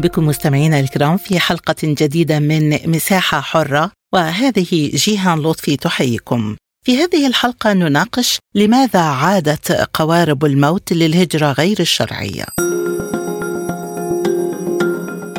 بكم مستمعينا الكرام في حلقة جديدة من مساحة حرة وهذه جيهان لطفي تحييكم. في هذه الحلقة نناقش لماذا عادت قوارب الموت للهجرة غير الشرعية.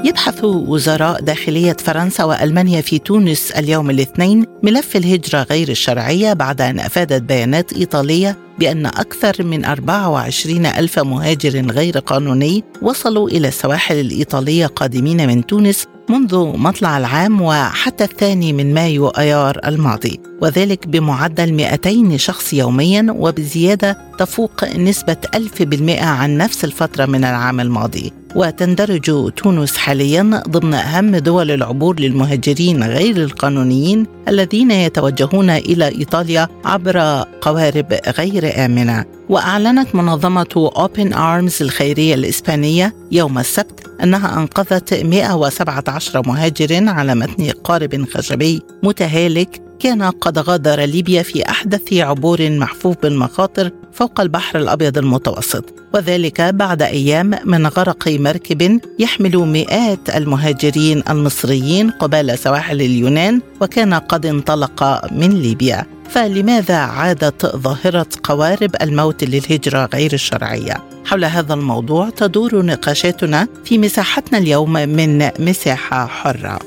يبحث وزراء داخلية فرنسا وألمانيا في تونس اليوم الاثنين ملف الهجرة غير الشرعية بعد أن أفادت بيانات إيطالية بأن أكثر من 24 ألف مهاجر غير قانوني وصلوا إلى السواحل الإيطالية قادمين من تونس منذ مطلع العام وحتى الثاني من مايو أيار الماضي. وذلك بمعدل 200 شخص يوميا وبزيادة تفوق نسبة 1000% عن نفس الفترة من العام الماضي. وتندرج تونس حاليا ضمن أهم دول العبور للمهاجرين غير القانونيين الذين يتوجهون إلى إيطاليا عبر قوارب غير آمنة. وأعلنت منظمة Open Arms الخيرية الإسبانية يوم السبت أنها أنقذت 117 مهاجر على متن قارب خشبي متهالك كان قد غادر ليبيا في أحدث عبور محفوف بالمخاطر فوق البحر الأبيض المتوسط وذلك بعد أيام من غرق مركب يحمل مئات المهاجرين المصريين قبال سواحل اليونان وكان قد انطلق من ليبيا. فلماذا عادت ظاهرة قوارب الموت للهجرة غير الشرعية؟ حول هذا الموضوع تدور نقاشاتنا في مساحتنا اليوم من مساحة حرة.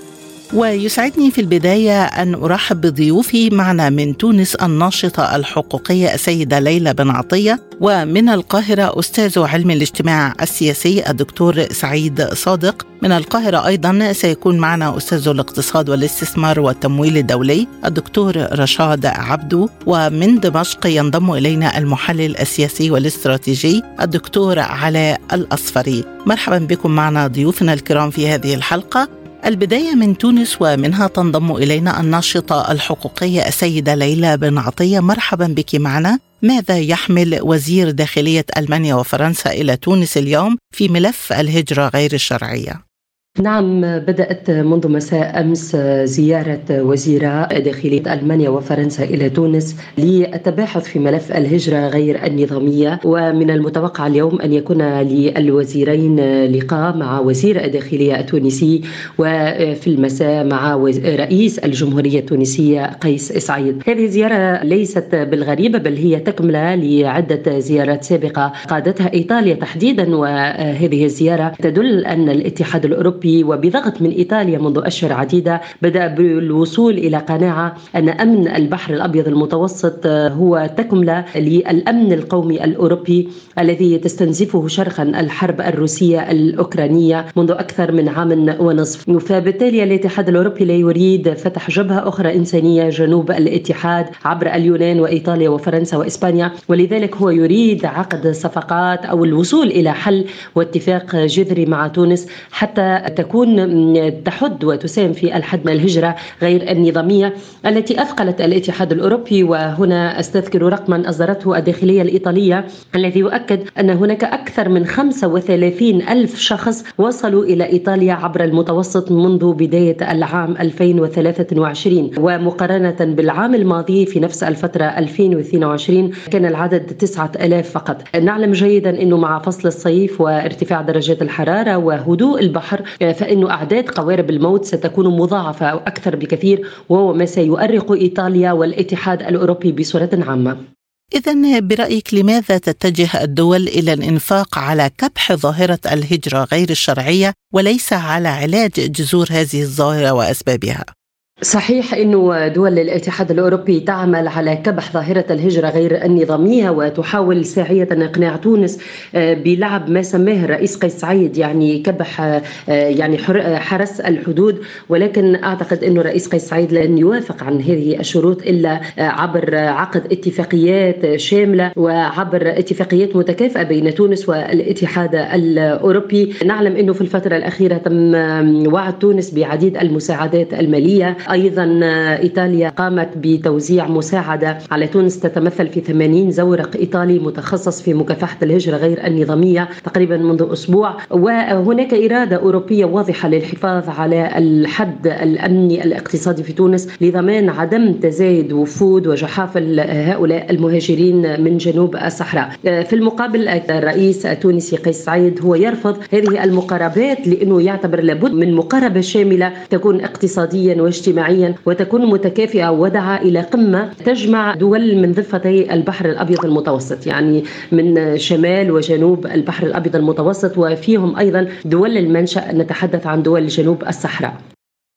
ويسعدني في البداية أن أرحب بضيوفي معنا من تونس الناشطة الحقوقية السيدة ليلى بن عطية ومن القاهرة أستاذ علم الاجتماع السياسي الدكتور سعيد صادق. من القاهرة أيضا سيكون معنا أستاذ الاقتصاد والاستثمار والتمويل الدولي الدكتور رشاد عبدو. ومن دمشق ينضم إلينا المحلل السياسي والاستراتيجي الدكتور علاء الأصفري. مرحبا بكم معنا ضيوفنا الكرام في هذه الحلقة. البداية من تونس ومنها تنضم إلينا الناشطة الحقوقية السيدة ليلى بن عطية مرحبا بك معنا ماذا يحمل وزير داخلية ألمانيا وفرنسا إلى تونس اليوم في ملف الهجرة غير الشرعية؟ نعم بدأت منذ مساء أمس زيارة وزيراء داخلية ألمانيا وفرنسا إلى تونس للتباحث في ملف الهجرة غير النظامية. ومن المتوقع اليوم أن يكون للوزيرين لقاء مع وزير الداخلية التونسي وفي المساء مع رئيس الجمهورية التونسية قيس إسعيد هذه الزيارة ليست بالغريبة بل هي تكملة لعدة زيارات سابقة قادتها إيطاليا تحديدا. وهذه الزيارة تدل أن الاتحاد الأوروبي الأوروبي وبضغط من إيطاليا منذ أشهر عديدة بدأ بالوصول إلى قناعة أن أمن البحر الأبيض المتوسط هو تكملة للأمن القومي الأوروبي الذي تستنزفه شرخا الحرب الروسية الأوكرانية منذ أكثر من عام ونصف. فبالتالي الاتحاد الأوروبي لا يريد فتح جبهة أخرى إنسانية جنوب الاتحاد عبر اليونان وإيطاليا وفرنسا وإسبانيا ولذلك هو يريد عقد صفقات أو الوصول إلى حل واتفاق جذري مع تونس حتى تكون تحد وتساهم في الحد من الهجرة غير النظامية التي أثقلت الاتحاد الأوروبي. وهنا أستذكر رقما أصدرته الداخلية الإيطالية الذي يؤكد أن هناك أكثر من 35 ألف شخص وصلوا إلى إيطاليا عبر المتوسط منذ بداية العام 2023 ومقارنة بالعام الماضي في نفس الفترة 2022 كان العدد 9000 فقط. نعلم جيدا أنه مع فصل الصيف وارتفاع درجات الحرارة وهدوء البحر فإن أعداد قوارب الموت ستكون مضاعفة أو أكثر بكثير وهو ما سيؤرق إيطاليا والاتحاد الأوروبي بصورة عامة إذا برأيك لماذا تتجه الدول إلى الإنفاق على كبح ظاهرة الهجرة غير الشرعية وليس على علاج جذور هذه الظاهرة وأسبابها؟ صحيح إنه دول الاتحاد الأوروبي تعمل على كبح ظاهرة الهجرة غير النظامية وتحاول ساعية إقناع تونس بلعب ما سماه الرئيس قيس سعيد يعني كبح يعني حرس الحدود. ولكن أعتقد إنه الرئيس قيس سعيد لن يوافق عن هذه الشروط إلا عبر عقد اتفاقيات شاملة وعبر اتفاقيات متكافئة بين تونس والاتحاد الأوروبي. نعلم إنه في الفترة الأخيرة تم وعد تونس بعديد المساعدات المالية. أيضا إيطاليا قامت بتوزيع مساعدة على تونس تتمثل في 80 زورق إيطالي متخصص في مكافحة الهجرة غير النظامية تقريبا منذ أسبوع. وهناك إرادة أوروبية واضحة للحفاظ على الحد الأمني الاقتصادي في تونس لضمان عدم تزايد وفود وجحافل هؤلاء المهاجرين من جنوب الصحراء. في المقابل الرئيس التونسي قيس سعيد هو يرفض هذه المقاربات لأنه يعتبر لابد من مقاربة شاملة تكون اقتصاديا واجتماعيا. وتكون متكافئة ودعا إلى قمة تجمع دول من ضفتي البحر الأبيض المتوسط يعني من شمال وجنوب البحر الأبيض المتوسط وفيهم أيضا دول المنشأ نتحدث عن دول جنوب الصحراء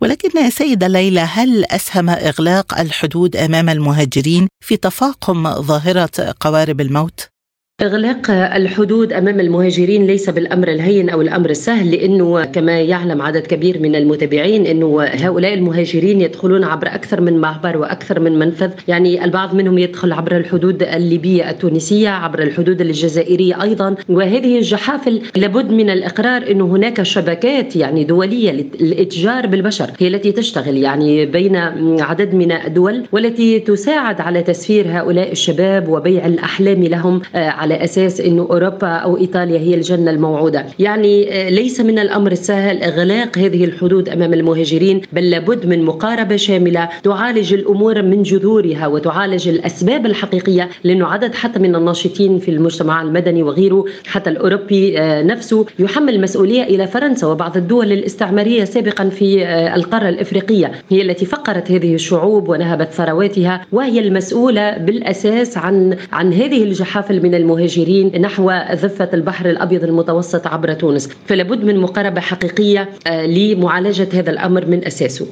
ولكن سيدة ليلى هل أسهم إغلاق الحدود أمام المهاجرين في تفاقم ظاهرة قوارب الموت؟ إغلاق الحدود أمام المهاجرين ليس بالأمر الهين أو الأمر السهل لأنه كما يعلم عدد كبير من المتابعين أنه هؤلاء المهاجرين يدخلون عبر أكثر من معبر وأكثر من منفذ. يعني البعض منهم يدخل عبر الحدود الليبية التونسية عبر الحدود الجزائرية أيضا. وهذه الجحافل لابد من الإقرار أنه هناك شبكات يعني دولية للإتجار بالبشر هي التي تشتغل يعني بين عدد من الدول والتي تساعد على تسفير هؤلاء الشباب وبيع الأحلام لهم. على أساس إنه أوروبا أو إيطاليا هي الجنة الموعودة، يعني آه، ليس من الأمر السهل إغلاق هذه الحدود أمام المهاجرين، بل لابد من مقاربة شاملة تعالج الأمور من جذورها وتعالج الأسباب الحقيقية لأنه عدد حتى من الناشطين في المجتمع المدني وغيره حتى الأوروبي آه، نفسه يحمل مسؤولية إلى فرنسا وبعض الدول الاستعمارية سابقا في آه، القارة الإفريقية، هي التي فقرت هذه الشعوب ونهبت ثرواتها وهي المسؤولة بالأساس عن عن هذه الجحافل من المهاجرين. المهاجرين نحو ضفة البحر الأبيض المتوسط عبر تونس. فلابد من مقاربة حقيقية آه، لمعالجة هذا الأمر من أساسه.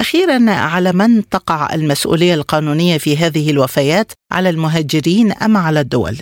أخيرا على من تقع المسؤولية القانونية في هذه الوفيات؟ على المهاجرين أم على الدول؟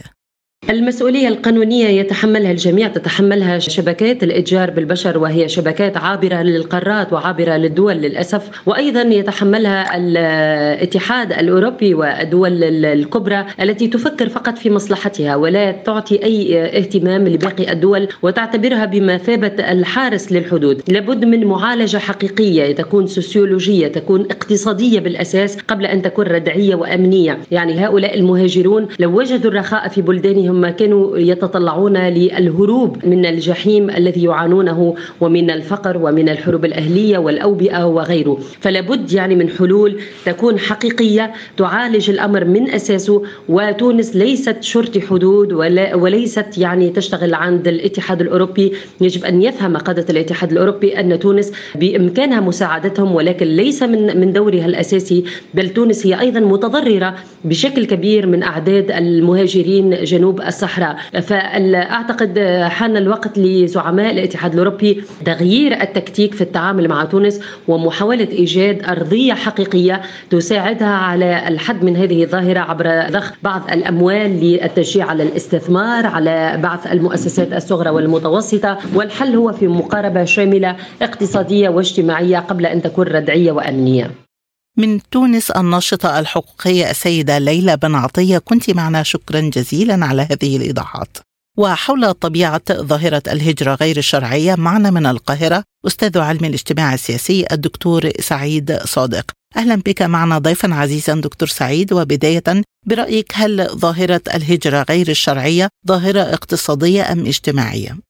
المسؤولية القانونية يتحملها الجميع تتحملها شبكات الإتجار بالبشر وهي شبكات عابرة للقارات وعابرة للدول للأسف. وأيضا يتحملها الاتحاد الأوروبي والدول الكبرى التي تفكر فقط في مصلحتها ولا تعطي أي اهتمام لباقي الدول وتعتبرها بمثابة الحارس للحدود. لابد من معالجة حقيقية تكون سوسيولوجية تكون اقتصادية بالأساس قبل أن تكون ردعية وأمنية. يعني هؤلاء المهاجرون لو وجدوا الرخاء في بلدانهم هم كانوا يتطلعون للهروب من الجحيم الذي يعانونه ومن الفقر ومن الحروب الأهلية والأوبئة وغيره. فلابد يعني من حلول تكون حقيقية تعالج الأمر من أساسه وتونس ليست شرطي حدود ولا وليست يعني تشتغل عند الاتحاد الأوروبي. يجب أن يفهم قادة الاتحاد الأوروبي أن تونس بإمكانها مساعدتهم ولكن ليس من من دورها الأساسي بل تونس هي أيضا متضررة بشكل كبير من أعداد المهاجرين جنوب الصحراء. فأعتقد حان الوقت لزعماء الاتحاد الأوروبي تغيير التكتيك في التعامل مع تونس ومحاولة إيجاد أرضية حقيقية تساعدها على الحد من هذه الظاهرة عبر ضخ بعض الأموال للتشجيع على الاستثمار على بعض المؤسسات الصغرى والمتوسطة. والحل هو في مقاربة شاملة اقتصادية واجتماعية قبل أن تكون ردعية وأمنية. من تونس الناشطة الحقوقية السيدة ليلى بن عطية. كنت معنا شكرا جزيلا على هذه الإيضاحات. وحول طبيعة ظاهرة الهجرة غير الشرعية معنا من القاهرة أستاذ علم الاجتماع السياسي الدكتور سعيد صادق. أهلا بك معنا ضيفا عزيزا دكتور سعيد. وبداية برأيك هل ظاهرة الهجرة غير الشرعية ظاهرة اقتصادية أم اجتماعية؟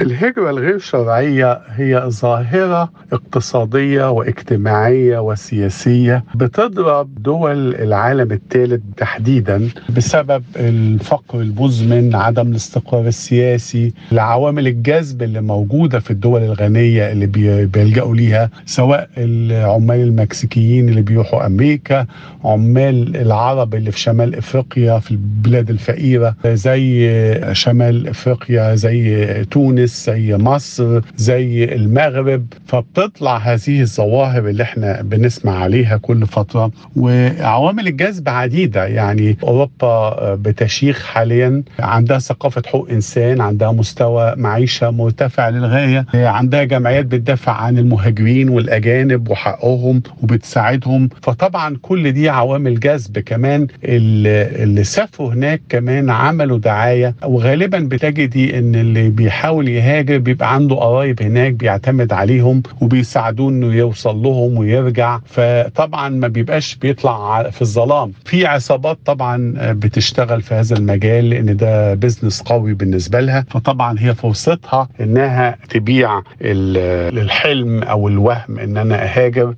الهجرة الغير شرعية هي ظاهرة اقتصادية واجتماعية وسياسية بتضرب دول العالم الثالث تحديدا بسبب الفقر المزمن عدم الاستقرار السياسي العوامل الجذب اللي موجودة في الدول الغنية اللي بيلجأوا ليها سواء العمال المكسيكيين اللي بيروحوا أمريكا عمال العرب اللي في شمال إفريقيا في البلاد الفقيرة زي شمال إفريقيا زي تونس. تونس زي مصر زي المغرب فبتطلع هذه الظواهر اللي إحنا بنسمع عليها كل فترة. وعوامل الجذب عديدة يعني أوروبا بتشيخ حاليا عندها ثقافة حقوق إنسان عندها مستوى معيشة مرتفع للغاية عندها جمعيات بتدافع عن المهاجرين والأجانب وحقهم وبتساعدهم. فطبعا كل دي عوامل جذب. كمان اللي سافروا هناك كمان عملوا دعاية وغالبا بتجدي إن اللي بيحاول يهاجر بيبقى عنده قرايب هناك بيعتمد عليهم وبيساعدوه إنه يوصل لهم ويرجع. فطبعا ما بيبقاش بيطلع في الظلام. في عصابات طبعا بتشتغل في هذا المجال لأن ده بزنس قوي بالنسبة لها. فطبعا هي فرصتها إنها تبيع الحلم أو الوهم إن أنا أهاجر.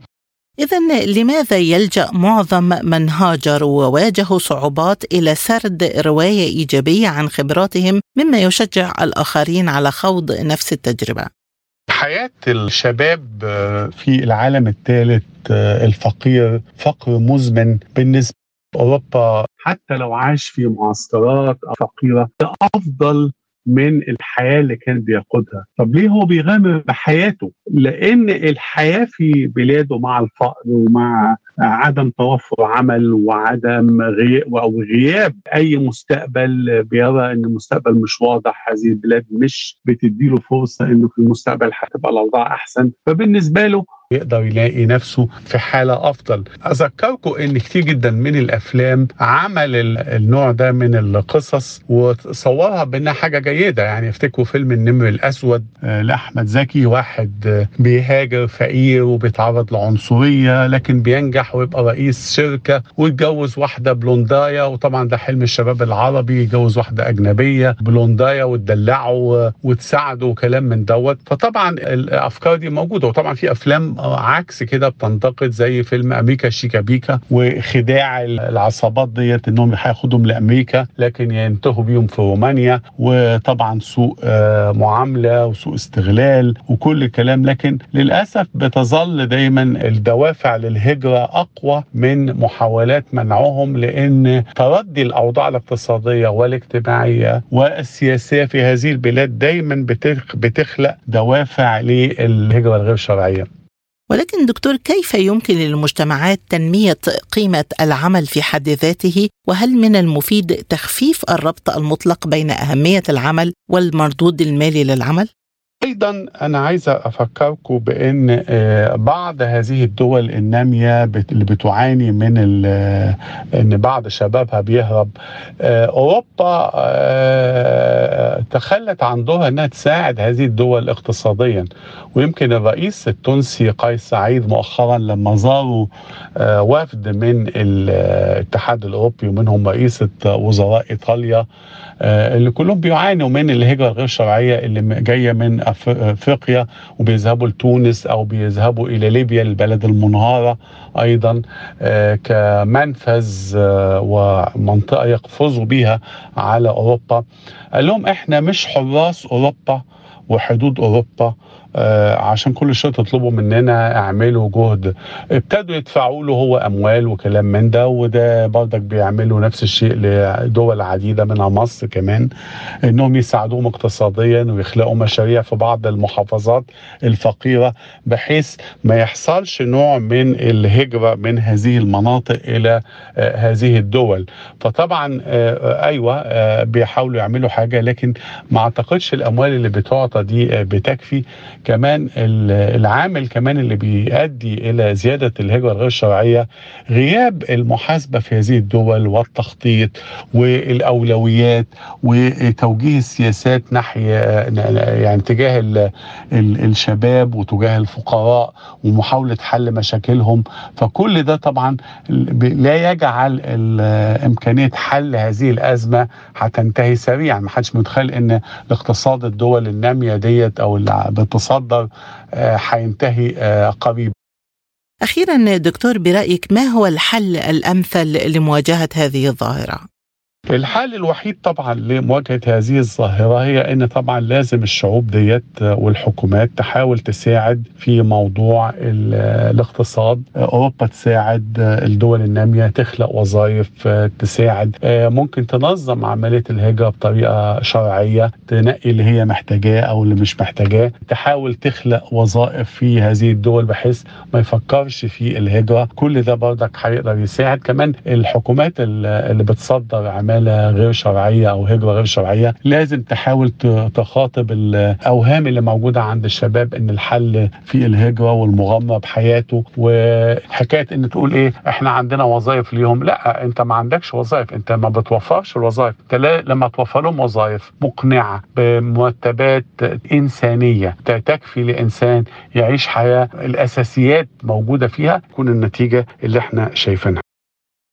إذا لماذا يلجأ معظم من هاجروا وواجهوا صعوبات إلى سرد رواية إيجابية عن خبراتهم مما يشجع الآخرين على خوض نفس التجربة؟ حياة الشباب في العالم الثالث الفقير فقر مزمن بالنسبة أوروبا حتى لو عاش في معسكرات فقيرة ده أفضل من الحياة اللي كان بيقودها. طب ليه هو بيغامر بحياته؟ لأن الحياة في بلاده مع الفقر ومع عدم توفر عمل وعدم غي... أو غياب أي مستقبل بيرى إن المستقبل مش واضح هذه البلاد مش بتديله فرصة إنه في المستقبل هتبقى الأوضاع أحسن. فبالنسبة له يقدر يلاقي نفسه في حالة أفضل. أذكركم أن كتير جدا من الأفلام عمل النوع ده من القصص وصورها بأنها حاجة جيدة. يعني افتكروا فيلم النمر الأسود لأحمد زكي واحد بيهاجر فقير وبيتعرض لعنصرية لكن بينجح ويبقى رئيس شركة ويتجوز واحدة بلونداية. وطبعا ده حلم الشباب العربي يتجوز واحدة أجنبية بلونداية وتدلعه وتساعده وكلام من دوت. فطبعا الأفكار دي موجودة. وطبعا في أفلام عكس كده بتنتقد زي فيلم أمريكا شيكابيكا وخداع العصابات ديت إنهم هياخدهم لأمريكا لكن ينتهوا بيهم في رومانيا. وطبعا سوء معاملة وسوء استغلال وكل الكلام لكن للأسف بتظل دايما الدوافع للهجرة أقوى من محاولات منعهم لأن تردي الأوضاع الاقتصادية والاجتماعية والسياسية في هذه البلاد دايما بتخلق دوافع للهجرة الغير شرعية. ولكن دكتور كيف يمكن للمجتمعات تنمية قيمة العمل في حد ذاته؟ وهل من المفيد تخفيف الربط المطلق بين أهمية العمل والمردود المالي للعمل؟ أيضا أنا عايز افكركم بأن بعض هذه الدول النامية اللي بتعاني من إن بعض شبابها بيهرب أوروبا تخلت عن دورها إنها تساعد هذه الدول اقتصاديا. ويمكن الرئيس التونسي قيس سعيد مؤخرا لما زاروا وفد من الاتحاد الأوروبي ومنهم رئيسة وزراء إيطاليا اللي كلهم بيعانوا من الهجرة الغير شرعية اللي جاية من أفريقيا وبيذهبوا لتونس أو بيذهبوا إلى ليبيا البلد المنهارة أيضا كمنفذ ومنطقة يقفزوا بيها على أوروبا. قال لهم إحنا مش حراس أوروبا وحدود أوروبا آه عشان كل شوية تطلبوا مننا اعملوا جهد ابتدوا يدفعوا له هو أموال وكلام من ده وده برضك بيعملوا نفس الشيء لدول عديدة منها مصر كمان إنهم يساعدوهم اقتصاديا ويخلقوا مشاريع في بعض المحافظات الفقيرة بحيث ما يحصلش نوع من الهجرة من هذه المناطق إلى آه هذه الدول. فطبعا آه أيوه بيحاولوا يعملوا حاجة لكن ما أعتقدش الأموال اللي بتعطى دي بتكفي. كمان العامل كمان اللي بيؤدي إلى زيادة الهجره الغير شرعية غياب المحاسبة في هذه الدول والتخطيط والأولويات وتوجيه السياسات ناحية يعني تجاه ال ال الشباب وتجاه الفقراء ومحاولة حل مشاكلهم. فكل ده طبعا لا يجعل إمكانية حل هذه الأزمة هتنتهي سريعا. ما حدش متخيل إن الاقتصاد الدول النامية ديت أو اللي بتصدر هينتهي قريب أخيرا دكتور برأيك ما هو الحل الأمثل لمواجهة هذه الظاهرة؟ الحل الوحيد طبعا لمواجهة هذه الظاهرة هي إن طبعا لازم الشعوب ديت والحكومات تحاول تساعد في موضوع الاقتصاد. أوروبا تساعد الدول النامية تخلق وظائف تساعد ممكن تنظم عملية الهجرة بطريقة شرعية تنقي اللي هي محتاجاه أو اللي مش محتاجاه تحاول تخلق وظائف في هذه الدول بحيث ما يفكرش في الهجرة. كل ده برضك هيقدر يساعد. كمان الحكومات اللي بتصدر عمالة عماله غير شرعية أو هجرة غير شرعية لازم تحاول تخاطب الأوهام اللي موجودة عند الشباب إن الحل في الهجرة والمغامرة بحياته وحكاية إن تقول إيه إحنا عندنا وظائف ليهم لأ أنت ما عندكش وظائف أنت ما بتوفرش الوظائف. أنت لما توفر لهم وظائف مقنعة بمرتبات إنسانية تكفي لإنسان يعيش حياة الأساسيات موجودة فيها تكون النتيجة اللي إحنا شايفينها.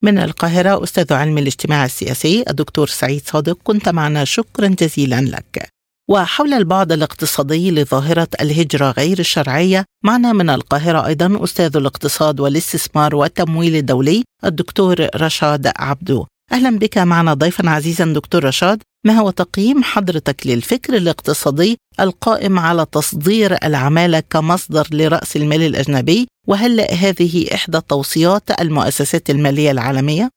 من القاهرة أستاذ علم الاجتماع السياسي الدكتور سعيد صادق كنت معنا. شكرا جزيلا لك. وحول البعد الاقتصادي لظاهرة الهجرة غير الشرعية معنا من القاهرة أيضا أستاذ الاقتصاد والاستثمار والتمويل الدولي الدكتور رشاد عبدو. أهلا بك معنا ضيفا عزيزا دكتور رشاد. ما هو تقييم حضرتك للفكر الاقتصادي القائم على تصدير العمالة كمصدر لرأس المال الأجنبي وهل هذه إحدى توصيات المؤسسات المالية العالمية؟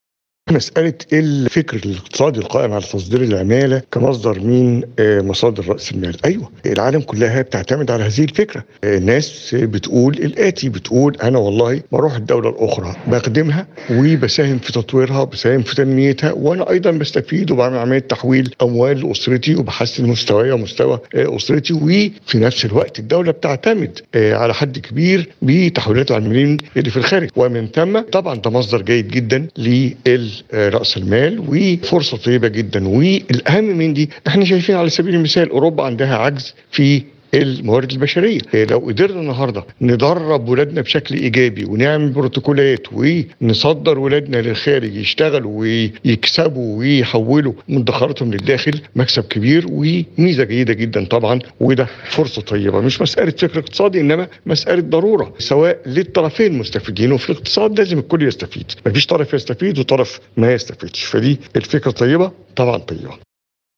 مسألة الفكر الاقتصادي القائم على تصدير العمالة كمصدر من آه، مصادر رأس المال. أيوة العالم كلها بتعتمد على هذه الفكرة. الناس بتقول الآتي بتقول أنا والله بروح الدولة الأخرى بخدمها وبساهم في تطويرها وبساهم في تنميتها وأنا أيضا بستفيد وبعمل عملية تحويل أموال لأسرتي وبحسن مستواي ومستوى آه، أسرتي. وفي نفس الوقت الدولة بتعتمد آه، على حد كبير بتحويلات العاملين اللي في الخارج. ومن ثم طبعا ده مصدر جيد جدا لل رأس المال وفرصة طيبة جدا. والأهم من دي إحنا شايفين على سبيل المثال أوروبا عندها عجز في الموارد البشرية. إيه، لو قدرنا النهارده ندرب ولادنا بشكل إيجابي ونعمل بروتوكولات ونصدر ولادنا للخارج يشتغلوا ويكسبوا ويحولوا مدخراتهم للداخل مكسب كبير وميزة جيدة جدا طبعا وده فرصة طيبة مش مسألة فكر اقتصادي إنما مسألة ضرورة سواء للطرفين مستفيدين. وفي الاقتصاد لازم الكل يستفيد مفيش طرف يستفيد وطرف ما يستفيدش. فدي الفكرة طيبة طبعا طيبة.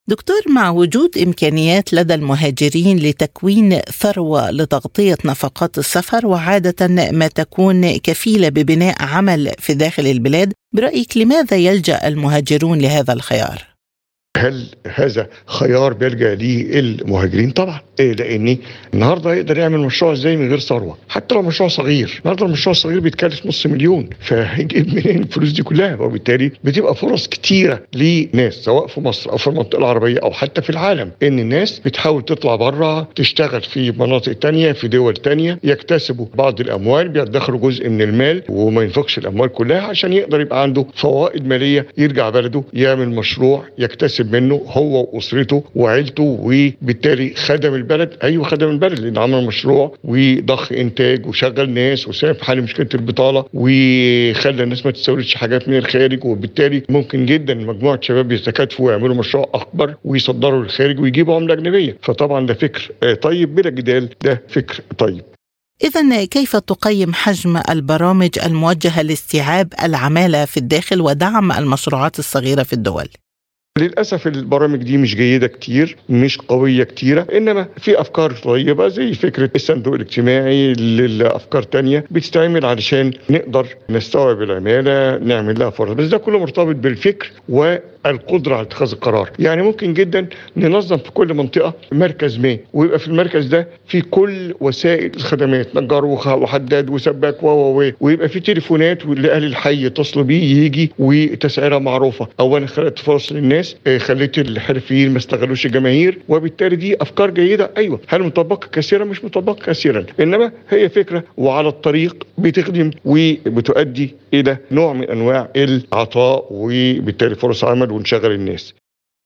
دكتور مع وجود إمكانيات لدى المهاجرين لتكوين ثروة لتغطية نفقات السفر وعادة ما تكون كفيلة ببناء عمل في داخل البلاد برأيك لماذا يلجأ المهاجرون لهذا الخيار؟ هل هذا خيار بيلجأ ليه المهاجرين؟ طبعا. إيه لأني النهارده يقدر يعمل مشروع إزاي من غير ثروة حتى لو مشروع صغير. النهارده المشروع الصغير بيتكلف نص مليون فهيجيب منين الفلوس دي كلها؟ وبالتالي بتبقى فرص كتيرة لناس سواء في مصر أو في المنطقة العربية أو حتى في العالم إن الناس بتحاول تطلع بره تشتغل في مناطق تانية في دول تانية يكتسبوا بعض الأموال بيدخروا جزء من المال وما ينفقش الأموال كلها عشان يقدر يبقى عنده فوائد مالية يرجع بلده يعمل مشروع يكتسب منه هو وأسرته وعيلته وبالتالي خدم البلد. أيوه خدم البلد لأن عمل مشروع وضخ إنتاج وشغل ناس وساهم في حل مشكلة البطالة وخلى الناس ما تستوردش حاجات من الخارج. وبالتالي ممكن جدا مجموعة شباب يتكاتفوا ويعملوا مشروع أكبر ويصدروا للخارج ويجيبوا عملة أجنبية. فطبعا ده فكر آه، طيب بلا جدال ده فكر طيب. إذا كيف تقيم حجم البرامج الموجهة لاستيعاب العمالة في الداخل ودعم المشروعات الصغيرة في الدول؟ للأسف البرامج دي مش جيدة كتير مش قوية كتيرة إنما في أفكار طيبة زي فكرة الصندوق الاجتماعي للافكار تانية بتستعمل علشان نقدر نستوعب العمالة نعمل لها فرص. بس ده كله مرتبط بالفكر و القدره على اتخاذ القرار. يعني ممكن جدا ننظم في كل منطقة مركز ما ويبقى في المركز ده في كل وسائل الخدمات نجار وحداد وسباك و ويبقى في تليفونات لأهل الحي يتصلوا بيه يجي وتسعيرة معروفة. اولا خلقت فرص للناس آه، خليت الحرفيين ما استغلوش الجماهير وبالتالي دي أفكار جيدة. أيوه هل مطبقة؟ كثيرا مش مطبقة كثيرا إنما هي فكرة وعلى الطريق بتخدم وبتؤدي إلى نوع من أنواع العطاء وبالتالي فرص عمل ونشغل الناس.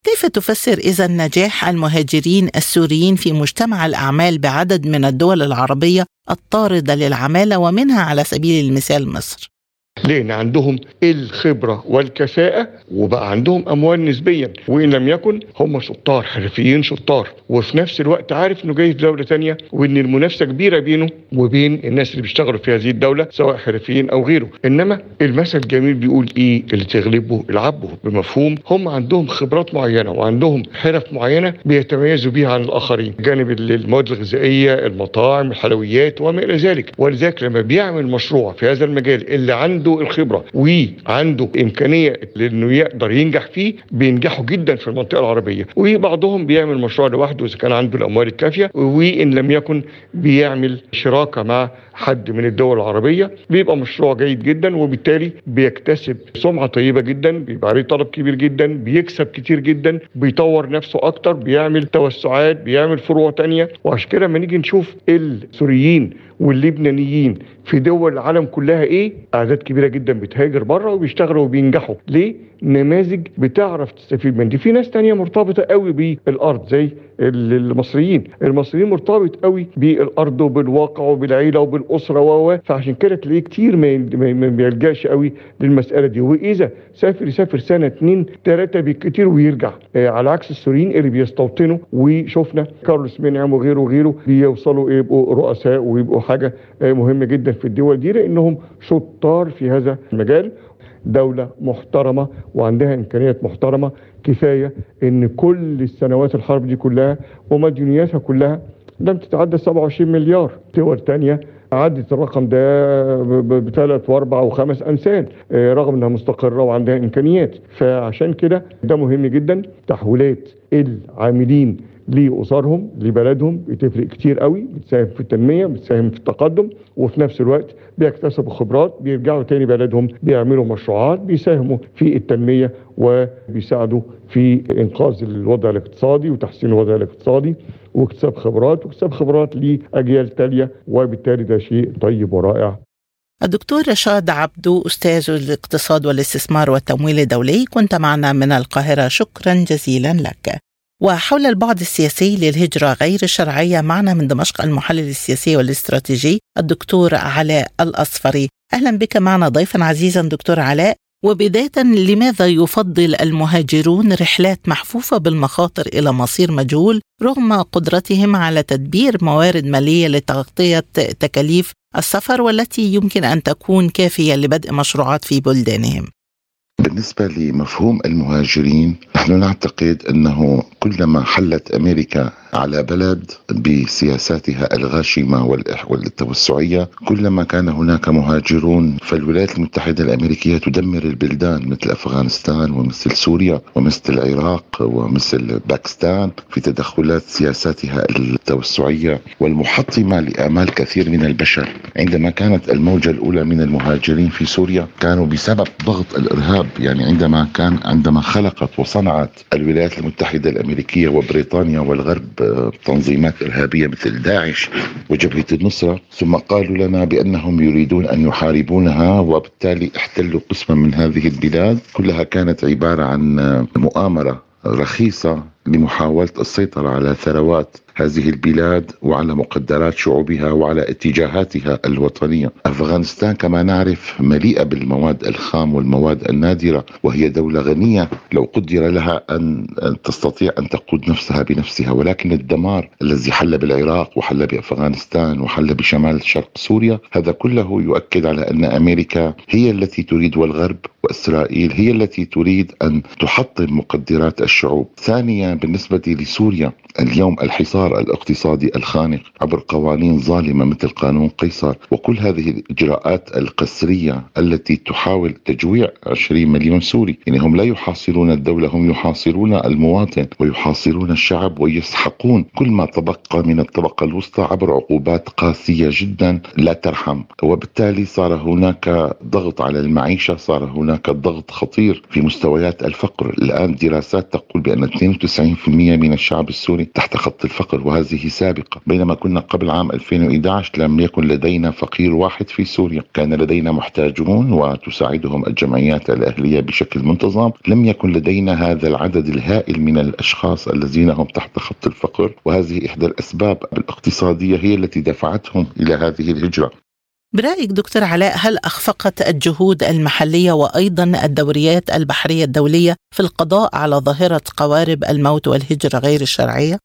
كيف تفسر إذا نجاح المهاجرين السوريين في مجتمع الأعمال بعدد من الدول العربية الطاردة للعمالة ومنها على سبيل المثال مصر؟ لأن عندهم الخبرة والكفاءة وبقى عندهم أموال نسبيا وإن لم يكن هم شطار حرفيين شطار. وفي نفس الوقت عارف إنه جاي في دولة ثانية وإن المنافسة كبيرة بينه وبين الناس اللي بيشتغلوا في هذه الدولة سواء حرفيين أو غيره. إنما المثل الجميل بيقول إيه؟ اللي تغلبه العبه بمفهوم هم عندهم خبرات معينة وعندهم حرف معينة بيتميزوا بيها عن الآخرين. جانب المواد الغذائية المطاعم الحلويات وما إلى ذلك. ولذلك لما بيعمل مشروع في هذا المجال اللي عنده عنده الخبرة وعنده إمكانية لإنه يقدر ينجح فيه بينجحوا جدا في المنطقة العربية. وبعضهم بيعمل مشروع لوحده إذا كان عنده الأموال الكافية وان لم يكن بيعمل شراكة مع حد من الدول العربية. بيبقى مشروع جيد جدا وبالتالي بيكتسب سمعة طيبة جدا بيبقى عليه طلب كبير جدا بيكسب كتير جدا بيطور نفسه أكتر بيعمل توسعات بيعمل فروع تانية. وعشان كده لما نيجي نشوف السوريين واللبنانيين في دول العالم كلها إيه؟ أعداد كبيرة جدا بتهاجر بره وبيشتغلوا وبينجحوا. ليه؟ نماذج بتعرف تستفيد من دي في ناس تانية مرتبطة قوي بالأرض زي المصريين. المصريين مرتبط قوي بالأرض وبالواقع وبالعيلة وبالأسرة و فعشان كده تلاقيه كتير ما بيلجأش قوي للمسألة دي. وإذا سافر يسافر سنة اتنين تلاتة بالكتير ويرجع. آه على عكس السوريين اللي بيستوطنوا. وشفنا كارلوس منعم وغيره وغيره بيوصلوا يبقوا رؤساء ويبقوا حاجة آه مهمة جدا في الدول دي لأنهم شطار في هذا المجال. دولة محترمة وعندها إمكانيات محترمة كفاية إن كل السنوات الحرب دي كلها ومديونياتها كلها لم تتعدى 27 مليار. دول تانية عدت الرقم ده بثلاث وأربع وخمس انسان رغم إنها مستقرة وعندها إمكانيات. فعشان كده ده مهم جدا تحويلات العاملين لأسرهم لبلدهم بتفرق كتير قوي بتساهم في التنمية بتساهم في التقدم وفي نفس الوقت بيكتسبوا خبرات بيرجعوا تاني بلدهم بيعملوا مشروعات بيساهموا في التنمية وبيساعدوا في إنقاذ الوضع الاقتصادي وتحسين الوضع الاقتصادي واكتساب خبرات واكتساب خبرات لأجيال تاليه وبالتالي ده شيء طيب ورائع. الدكتور رشاد عبدو أستاذ الاقتصاد والاستثمار والتمويل الدولي كنت معنا من القاهرة. شكرا جزيلا لك. وحول البعد السياسي للهجرة غير الشرعية معنا من دمشق المحلل السياسي والاستراتيجي الدكتور علاء الأصفري. أهلا بك معنا ضيفا عزيزا دكتور علاء. وبداية لماذا يفضل المهاجرون رحلات محفوفة بالمخاطر إلى مصير مجهول رغم قدرتهم على تدبير موارد مالية لتغطية تكاليف السفر والتي يمكن أن تكون كافية لبدء مشروعات في بلدانهم؟ بالنسبة لمفهوم المهاجرين نحن نعتقد أنه كلما حلت أمريكا على بلد بسياساتها الغاشمة والتوسعية. كلما كان هناك مهاجرون فالولايات المتحدة الأمريكية تدمر البلدان مثل أفغانستان ومثل سوريا ومثل العراق ومثل باكستان في تدخلات سياساتها التوسعية والمحطمة لآمال كثير من البشر. عندما كانت الموجة الأولى من المهاجرين في سوريا كانوا بسبب ضغط الإرهاب. يعني عندما كان عندما خلقت وصنعت الولايات المتحدة الأمريكية وبريطانيا والغرب تنظيمات إرهابية مثل داعش وجبهة النصرة ثم قالوا لنا بأنهم يريدون أن يحاربونها وبالتالي احتلوا قسما من هذه البلاد. كلها كانت عبارة عن مؤامرة رخيصة لمحاولة السيطرة على ثروات هذه البلاد وعلى مقدرات شعوبها وعلى اتجاهاتها الوطنية. أفغانستان كما نعرف مليئة بالمواد الخام والمواد النادرة وهي دولة غنية لو قدر لها أن تستطيع أن تقود نفسها بنفسها ولكن الدمار الذي حل بالعراق وحل بأفغانستان وحل بشمال شرق سوريا هذا كله يؤكد على أن أمريكا هي التي تريد والغرب وإسرائيل هي التي تريد أن تحطم مقدرات الشعوب. ثانيا بالنسبة لسوريا اليوم الحصار الاقتصادي الخانق عبر قوانين ظالمة مثل قانون قيصر وكل هذه الإجراءات القسرية التي تحاول تجويع 20 مليون سوري، يعني هم لا يحاصرون الدولة هم يحاصرون المواطن ويحاصرون الشعب ويسحقون كل ما تبقى من الطبقة الوسطى عبر عقوبات قاسية جدا لا ترحم، وبالتالي صار هناك ضغط على المعيشة، صار هناك ضغط خطير في مستويات الفقر، الآن دراسات تقول بأن 92% من الشعب السوري تحت خط الفقر وهذه سابقة. بينما كنا قبل عام 2011 لم يكن لدينا فقير واحد في سوريا. كان لدينا محتاجون وتساعدهم الجمعيات الأهلية بشكل منتظم. لم يكن لدينا هذا العدد الهائل من الأشخاص الذين هم تحت خط الفقر وهذه إحدى الأسباب الاقتصادية هي التي دفعتهم إلى هذه الهجرة. برأيك دكتور علاء هل أخفقت الجهود المحلية وأيضا الدوريات البحرية الدولية في القضاء على ظاهرة قوارب الموت والهجرة غير الشرعية؟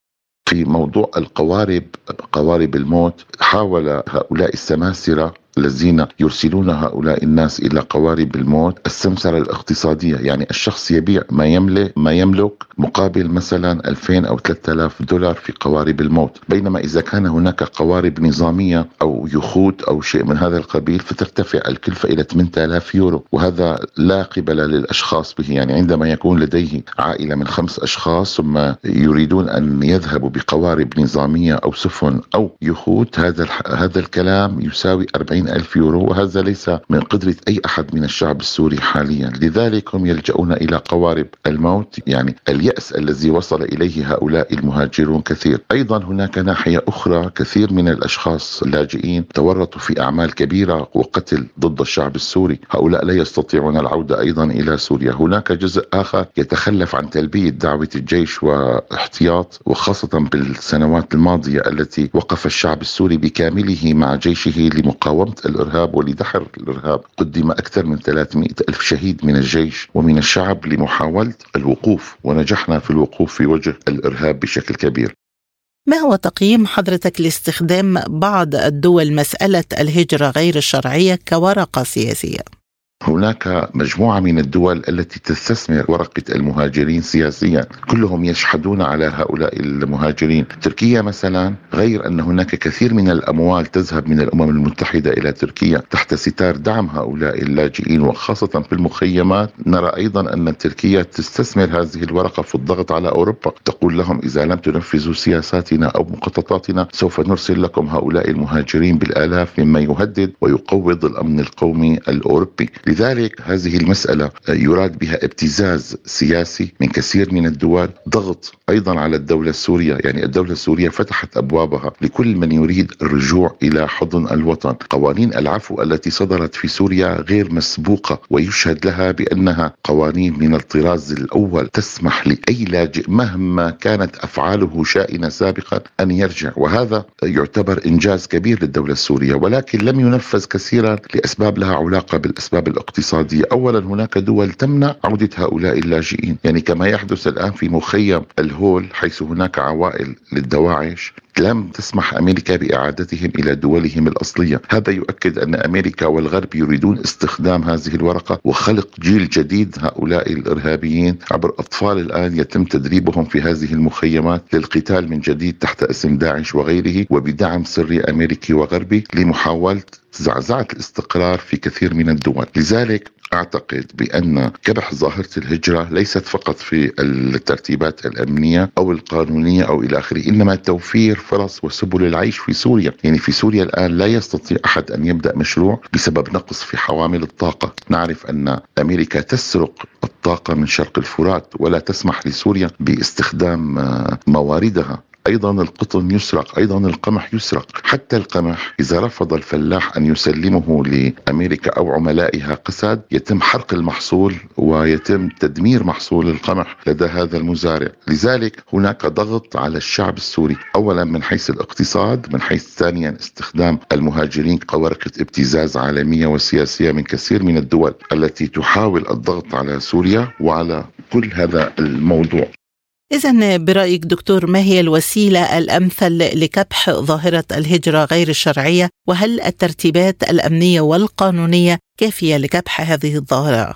في موضوع القوارب قوارب الموت حاول هؤلاء السماسرة الذين يرسلون هؤلاء الناس إلى قوارب الموت السمسرة الاقتصادية يعني الشخص يبيع ما يملك ما يملك مقابل مثلا 2000 أو 3000 دولار في قوارب الموت. بينما إذا كان هناك قوارب نظامية أو يخوت أو شيء من هذا القبيل فترتفع الكلفة إلى 8000 يورو وهذا لا قبل للأشخاص به. يعني عندما يكون لديه عائلة من خمس أشخاص ثم يريدون أن يذهبوا بقوارب نظامية أو سفن أو يخوت هذا هذا الكلام يساوي 40 ألف يورو وهذا ليس من قدرة أي أحد من الشعب السوري حاليا. لذلك هم يلجؤون إلى قوارب الموت يعني اليأس الذي وصل إليه هؤلاء المهاجرون كثير. أيضا هناك ناحية أخرى كثير من الأشخاص اللاجئين تورطوا في أعمال كبيرة وقتل ضد الشعب السوري. هؤلاء لا يستطيعون العودة أيضا إلى سوريا. هناك جزء آخر يتخلف عن تلبية دعوة الجيش واحتياط وخاصة بالسنوات الماضية التي وقف الشعب السوري بكامله مع جيشه لمقاومة الإرهاب ولدحر الإرهاب قدم أكثر من 300 ألف شهيد من الجيش ومن الشعب لمحاولة الوقوف ونجحنا في الوقوف في وجه الإرهاب بشكل كبير ما هو تقييم حضرتك لاستخدام بعض الدول مسألة الهجرة غير الشرعية كورقة سياسية؟ هناك مجموعة من الدول التي تستثمر ورقة المهاجرين سياسيا. كلهم يشحدون على هؤلاء المهاجرين. تركيا مثلا غير أن هناك كثير من الأموال تذهب من الأمم المتحدة إلى تركيا. تحت ستار دعم هؤلاء اللاجئين وخاصة في المخيمات نرى أيضا أن تركيا تستثمر هذه الورقة في الضغط على أوروبا. تقول لهم إذا لم تنفذوا سياساتنا أو مخططاتنا سوف نرسل لكم هؤلاء المهاجرين بالآلاف مما يهدد ويقوض الأمن القومي الأوروبي. لذلك هذه المسألة يراد بها ابتزاز سياسي من كثير من الدول ضغط أيضا على الدولة السورية. يعني الدولة السورية فتحت أبوابها لكل من يريد الرجوع إلى حضن الوطن. قوانين العفو التي صدرت في سوريا غير مسبوقة ويشهد لها بأنها قوانين من الطراز الأول. تسمح لأي لاجئ مهما كانت أفعاله شائنة سابقا أن يرجع. وهذا يعتبر إنجاز كبير للدولة السورية ولكن لم ينفذ كثيرا لأسباب لها علاقة بالأسباب الاقتصادية أولا هناك دول تمنع عودة هؤلاء اللاجئين. يعني كما يحدث الآن في مخيم الهول حيث هناك عوائل للدواعش لم تسمح أمريكا بإعادتهم إلى دولهم الأصلية، هذا يؤكد أن أمريكا والغرب يريدون استخدام هذه الورقة وخلق جيل جديد هؤلاء الإرهابيين. عبر أطفال الآن يتم تدريبهم في هذه المخيمات للقتال من جديد تحت اسم داعش وغيره وبدعم سري أمريكي وغربي لمحاولة زعزعه الاستقرار في كثير من الدول، لذلك أعتقد بأن كبح ظاهرة الهجرة ليست فقط في الترتيبات الأمنية أو القانونية أو إلى آخره، إنما توفير فرص وسبل العيش في سوريا، يعني في سوريا الآن لا يستطيع أحد أن يبدأ مشروع بسبب نقص في حوامل الطاقة، نعرف أن أمريكا تسرق الطاقة من شرق الفرات ولا تسمح لسوريا باستخدام مواردها. أيضا القطن يسرق أيضا القمح يسرق. حتى القمح إذا رفض الفلاح أن يسلمه لأمريكا أو عملائها قسد يتم حرق المحصول ويتم تدمير محصول القمح لدى هذا المزارع. لذلك هناك ضغط على الشعب السوري. اولا من حيث الاقتصاد من حيث ثانيا استخدام المهاجرين كورقه ابتزاز عالمية وسياسية من كثير من الدول التي تحاول الضغط على سوريا وعلى كل هذا الموضوع. إذا برأيك دكتور ما هي الوسيلة الأمثل لكبح ظاهرة الهجرة غير الشرعية وهل الترتيبات الأمنية والقانونية كافية لكبح هذه الظاهرة؟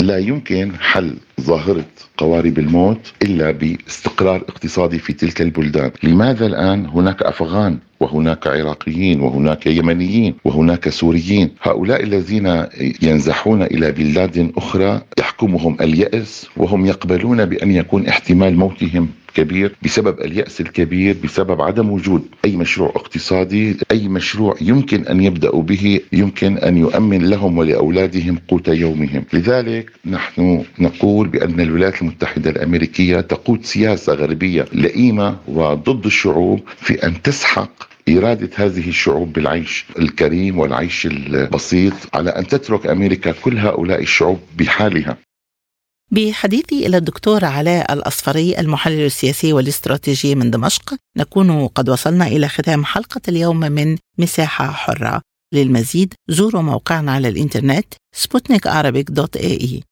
لا يمكن حل ظاهرة قوارب الموت إلا باستقرار اقتصادي في تلك البلدان. لماذا الآن هناك أفغان وهناك عراقيين وهناك يمنيين وهناك سوريين؟ هؤلاء الذين ينزحون إلى بلاد أخرى يحكمهم اليأس وهم يقبلون بأن يكون احتمال موتهم كبير بسبب اليأس الكبير بسبب عدم وجود أي مشروع اقتصادي أي مشروع يمكن أن يبدأوا به يمكن أن يؤمن لهم ولأولادهم قوت يومهم. لذلك نحن نقول بأن الولايات المتحدة الأمريكية تقود سياسة غربية لئيمة وضد الشعوب في أن تسحق إرادة هذه الشعوب بالعيش الكريم والعيش البسيط على أن تترك أمريكا كل هؤلاء الشعوب بحالها. بحديثي إلى الدكتور علاء الأصفري المحلل السياسي والاستراتيجي من دمشق نكون قد وصلنا إلى ختام حلقة اليوم من مساحة حرة. للمزيد زوروا موقعنا على الإنترنت سبوتنيك dot ae